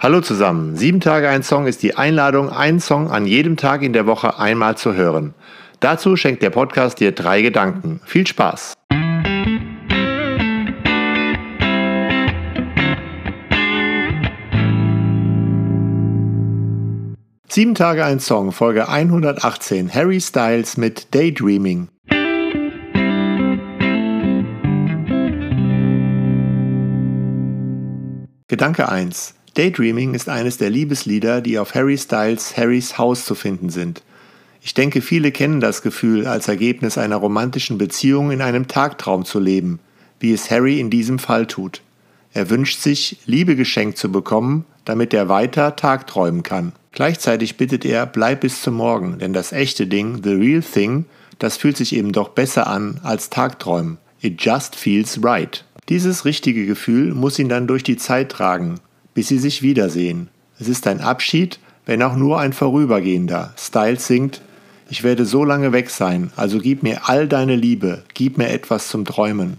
Hallo zusammen. Sieben Tage ein Song ist die Einladung, einen Song an jedem Tag in der Woche einmal zu hören. Dazu schenkt der Podcast dir drei Gedanken. Viel Spaß! Sieben Tage ein Song, Folge 118, Harry Styles mit Daydreaming. Gedanke 1. Daydreaming ist eines der Liebeslieder, die auf Harry Styles Harrys Haus zu finden sind. Ich denke, viele kennen das Gefühl, als Ergebnis einer romantischen Beziehung in einem Tagtraum zu leben, wie es Harry in diesem Fall tut. Er wünscht sich, Liebe geschenkt zu bekommen, damit er weiter tagträumen kann. Gleichzeitig bittet er, bleib bis zum Morgen, denn das echte Ding, the real thing, das fühlt sich eben doch besser an als Tagträumen. It just feels right. Dieses richtige Gefühl muss ihn dann durch die Zeit tragen, bis sie sich wiedersehen. Es ist ein Abschied, wenn auch nur ein vorübergehender. Styles singt, ich werde so lange weg sein, also gib mir all deine Liebe, gib mir etwas zum Träumen.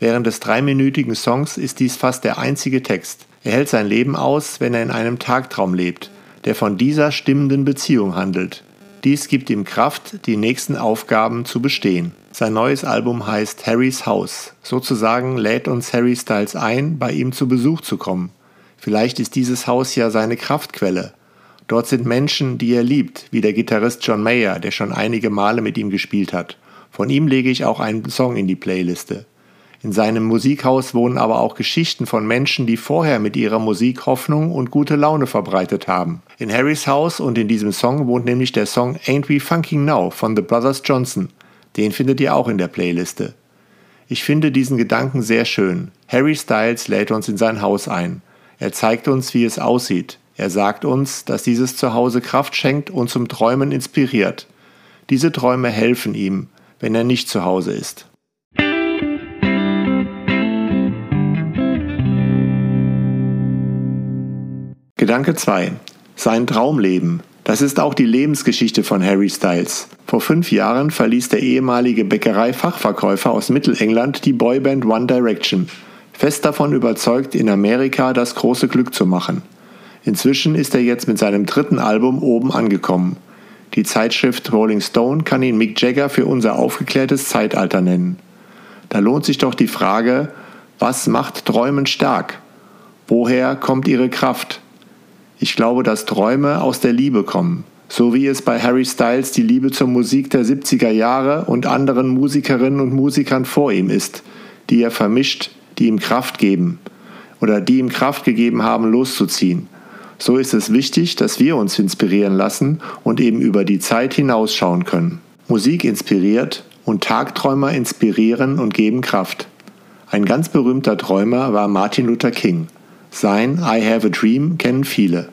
Während des dreiminütigen Songs ist dies fast der einzige Text. Er hält sein Leben aus, wenn er in einem Tagtraum lebt, der von dieser stimmenden Beziehung handelt. Dies gibt ihm Kraft, die nächsten Aufgaben zu bestehen. Sein neues Album heißt Harrys Haus. Sozusagen lädt uns Harry Styles ein, bei ihm zu Besuch zu kommen. Vielleicht ist dieses Haus ja seine Kraftquelle. Dort sind Menschen, die er liebt, wie der Gitarrist John Mayer, der schon einige Male mit ihm gespielt hat. Von ihm lege ich auch einen Song in die Playliste. In seinem Musikhaus wohnen aber auch Geschichten von Menschen, die vorher mit ihrer Musik Hoffnung und gute Laune verbreitet haben. In Harrys Haus und in diesem Song wohnt nämlich der Song Ain't We Funking Now von The Brothers Johnson. Den findet ihr auch in der Playliste. Ich finde diesen Gedanken sehr schön. Harry Styles lädt uns in sein Haus ein. Er zeigt uns, wie es aussieht. Er sagt uns, dass dieses Zuhause Kraft schenkt und zum Träumen inspiriert. Diese Träume helfen ihm, wenn er nicht zu Hause ist. Gedanke 2. Sein Traumleben. Das ist auch die Lebensgeschichte von Harry Styles. Vor fünf Jahren verließ der ehemalige Bäckerei-Fachverkäufer aus Mittelengland die Boyband One Direction, fest davon überzeugt, in Amerika das große Glück zu machen. Inzwischen ist er jetzt mit seinem dritten Album oben angekommen. Die Zeitschrift Rolling Stone kann ihn Mick Jagger für unser aufgeklärtes Zeitalter nennen. Da lohnt sich doch die Frage, was macht Träumen stark? Woher kommt ihre Kraft? Ich glaube, dass Träume aus der Liebe kommen, so wie es bei Harry Styles die Liebe zur Musik der 70er Jahre und anderen Musikerinnen und Musikern vor ihm ist, die er vermischt, die ihm Kraft geben oder die ihm Kraft gegeben haben, loszuziehen. So ist es wichtig, dass wir uns inspirieren lassen und eben über die Zeit hinausschauen können. Musik inspiriert und Tagträumer inspirieren und geben Kraft. Ein ganz berühmter Träumer war Martin Luther King. Sein I Have a Dream kennen viele.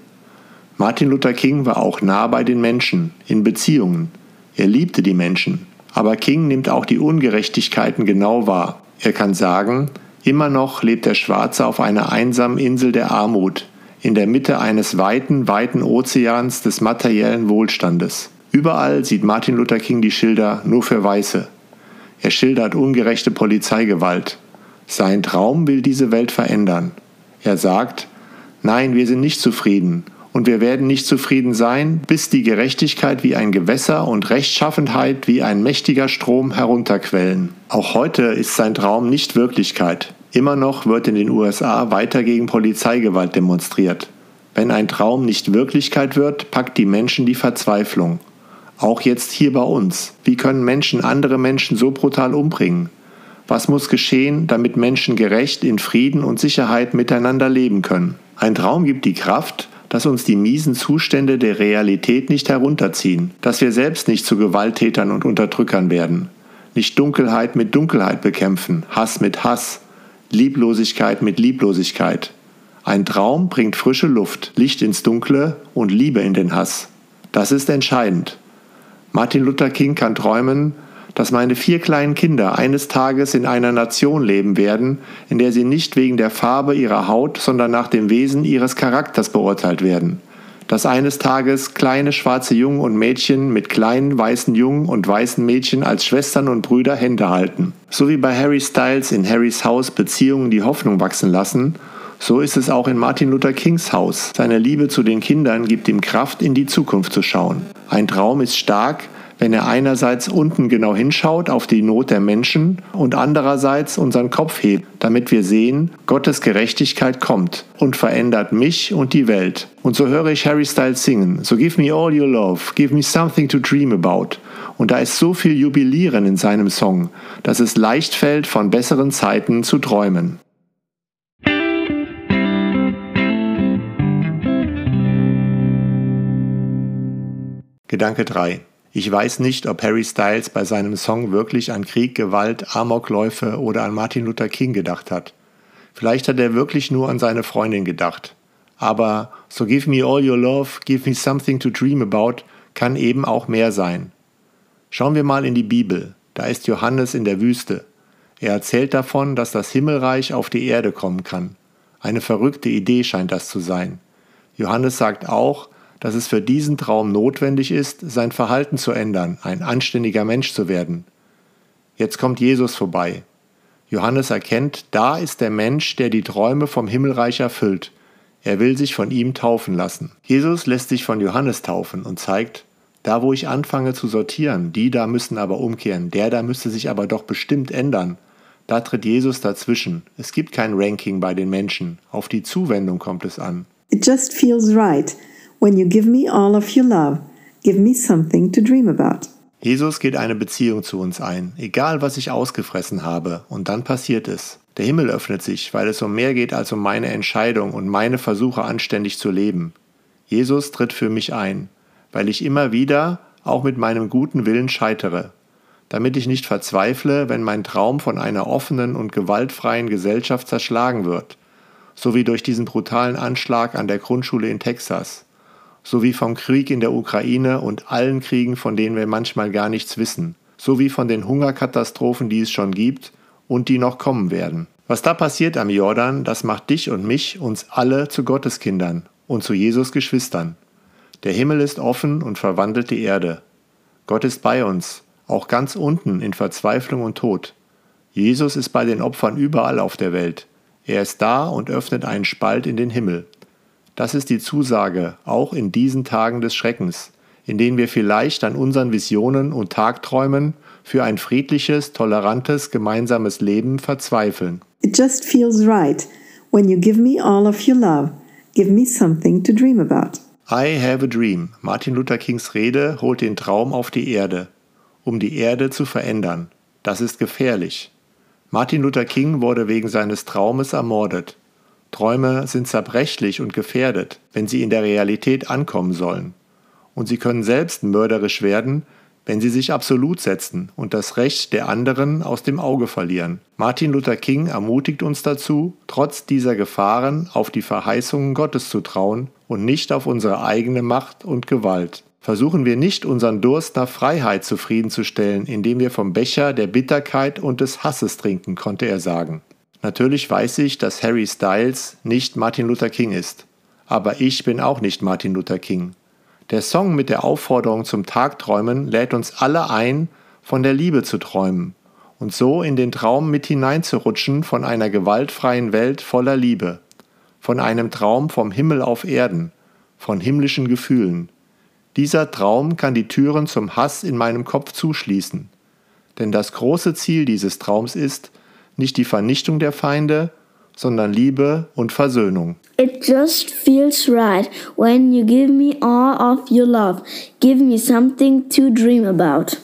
Martin Luther King war auch nah bei den Menschen, in Beziehungen. Er liebte die Menschen. Aber King nimmt auch die Ungerechtigkeiten genau wahr. Er kann sagen, immer noch lebt der Schwarze auf einer einsamen Insel der Armut, in der Mitte eines weiten, weiten Ozeans des materiellen Wohlstandes. Überall sieht Martin Luther King die Schilder nur für Weiße. Er schildert ungerechte Polizeigewalt. Sein Traum will diese Welt verändern. Er sagt, nein, wir sind nicht zufrieden und wir werden nicht zufrieden sein, bis die Gerechtigkeit wie ein Gewässer und Rechtschaffenheit wie ein mächtiger Strom herunterquellen. Auch heute ist sein Traum nicht Wirklichkeit. Immer noch wird in den USA weiter gegen Polizeigewalt demonstriert. Wenn ein Traum nicht Wirklichkeit wird, packt die Menschen die Verzweiflung. Auch jetzt hier bei uns. Wie können Menschen andere Menschen so brutal umbringen? Was muss geschehen, damit Menschen gerecht in Frieden und Sicherheit miteinander leben können? Ein Traum gibt die Kraft, dass uns die miesen Zustände der Realität nicht herunterziehen, dass wir selbst nicht zu Gewalttätern und Unterdrückern werden, nicht Dunkelheit mit Dunkelheit bekämpfen, Hass mit Hass, Lieblosigkeit mit Lieblosigkeit. Ein Traum bringt frische Luft, Licht ins Dunkle und Liebe in den Hass. Das ist entscheidend. Martin Luther King kann träumen, dass meine vier kleinen Kinder eines Tages in einer Nation leben werden, in der sie nicht wegen der Farbe ihrer Haut, sondern nach dem Wesen ihres Charakters beurteilt werden. Dass eines Tages kleine schwarze Jungen und Mädchen mit kleinen weißen Jungen und weißen Mädchen als Schwestern und Brüder Hände halten. So wie bei Harry Styles in Harrys Haus Beziehungen die Hoffnung wachsen lassen, So ist es auch in Martin Luther Kings Haus. Seine Liebe zu den Kindern gibt ihm Kraft, in die Zukunft zu schauen. Ein Traum ist stark, wenn er einerseits unten genau hinschaut auf die Not der Menschen und andererseits unseren Kopf hebt, damit wir sehen, Gottes Gerechtigkeit kommt und verändert mich und die Welt. Und so höre ich Harry Styles singen, So give me all your love, give me something to dream about. Und da ist so viel Jubilieren in seinem Song, dass es leicht fällt, von besseren Zeiten zu träumen. Gedanke 3. Ich weiß nicht, ob Harry Styles bei seinem Song wirklich an Krieg, Gewalt, Amokläufe oder an Martin Luther King gedacht hat. Vielleicht hat er wirklich nur an seine Freundin gedacht. Aber So Give Me All Your Love, Give Me Something to Dream About kann eben auch mehr sein. Schauen wir mal in die Bibel. Da ist Johannes in der Wüste. Er erzählt davon, dass das Himmelreich auf die Erde kommen kann. Eine verrückte Idee scheint das zu sein. Johannes sagt auch, dass es für diesen Traum notwendig ist, sein Verhalten zu ändern, ein anständiger Mensch zu werden. Jetzt kommt Jesus vorbei. Johannes erkennt, da ist der Mensch, der die Träume vom Himmelreich erfüllt. Er will sich von ihm taufen lassen. Jesus lässt sich von Johannes taufen und zeigt, da wo ich anfange zu sortieren, die da müssen aber umkehren, der da müsste sich aber doch bestimmt ändern. Da tritt Jesus dazwischen. Es gibt kein Ranking bei den Menschen. Auf die Zuwendung kommt es an. It just feels right. When you give me all of your love, give me something to dream about. Jesus geht eine Beziehung zu uns ein, egal was ich ausgefressen habe, und dann passiert es. Der Himmel öffnet sich, weil es um mehr geht als um meine Entscheidung und meine Versuche anständig zu leben. Jesus tritt für mich ein, weil ich immer wieder, auch mit meinem guten Willen, scheitere, damit ich nicht verzweifle, wenn mein Traum von einer offenen und gewaltfreien Gesellschaft zerschlagen wird, so wie durch diesen brutalen Anschlag an der Grundschule in Texas sowie vom Krieg in der Ukraine und allen Kriegen, von denen wir manchmal gar nichts wissen, sowie von den Hungerkatastrophen, die es schon gibt und die noch kommen werden. Was da passiert am Jordan, das macht dich und mich, uns alle zu Gotteskindern und zu Jesus Geschwistern. Der Himmel ist offen und verwandelt die Erde. Gott ist bei uns, auch ganz unten in Verzweiflung und Tod. Jesus ist bei den Opfern überall auf der Welt. Er ist da und öffnet einen Spalt in den Himmel. Das ist die Zusage, auch in diesen Tagen des Schreckens, in denen wir vielleicht an unseren Visionen und Tagträumen für ein friedliches, tolerantes, gemeinsames Leben verzweifeln. It just feels right. When you give me all of your love, give me something to dream about. I have a dream. Martin Luther Kings Rede holt den Traum auf die Erde, um die Erde zu verändern. Das ist gefährlich. Martin Luther King wurde wegen seines Traumes ermordet. Träume sind zerbrechlich und gefährdet, wenn sie in der Realität ankommen sollen. Und sie können selbst mörderisch werden, wenn sie sich absolut setzen und das Recht der anderen aus dem Auge verlieren. Martin Luther King ermutigt uns dazu, trotz dieser Gefahren auf die Verheißungen Gottes zu trauen und nicht auf unsere eigene Macht und Gewalt. Versuchen wir nicht, unseren Durst nach Freiheit zufriedenzustellen, indem wir vom Becher der Bitterkeit und des Hasses trinken, konnte er sagen. Natürlich weiß ich, dass Harry Styles nicht Martin Luther King ist. Aber ich bin auch nicht Martin Luther King. Der Song mit der Aufforderung zum Tagträumen lädt uns alle ein, von der Liebe zu träumen und so in den Traum mit hineinzurutschen von einer gewaltfreien Welt voller Liebe, von einem Traum vom Himmel auf Erden, von himmlischen Gefühlen. Dieser Traum kann die Türen zum Hass in meinem Kopf zuschließen. Denn das große Ziel dieses Traums ist, nicht die Vernichtung der Feinde, sondern Liebe und Versöhnung. It just feels right when you give me all of your love. Give me something to dream about.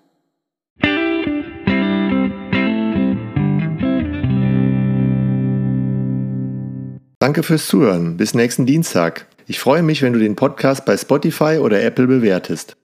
Danke fürs Zuhören. Bis nächsten Dienstag. Ich freue mich, wenn du den Podcast bei Spotify oder Apple bewertest.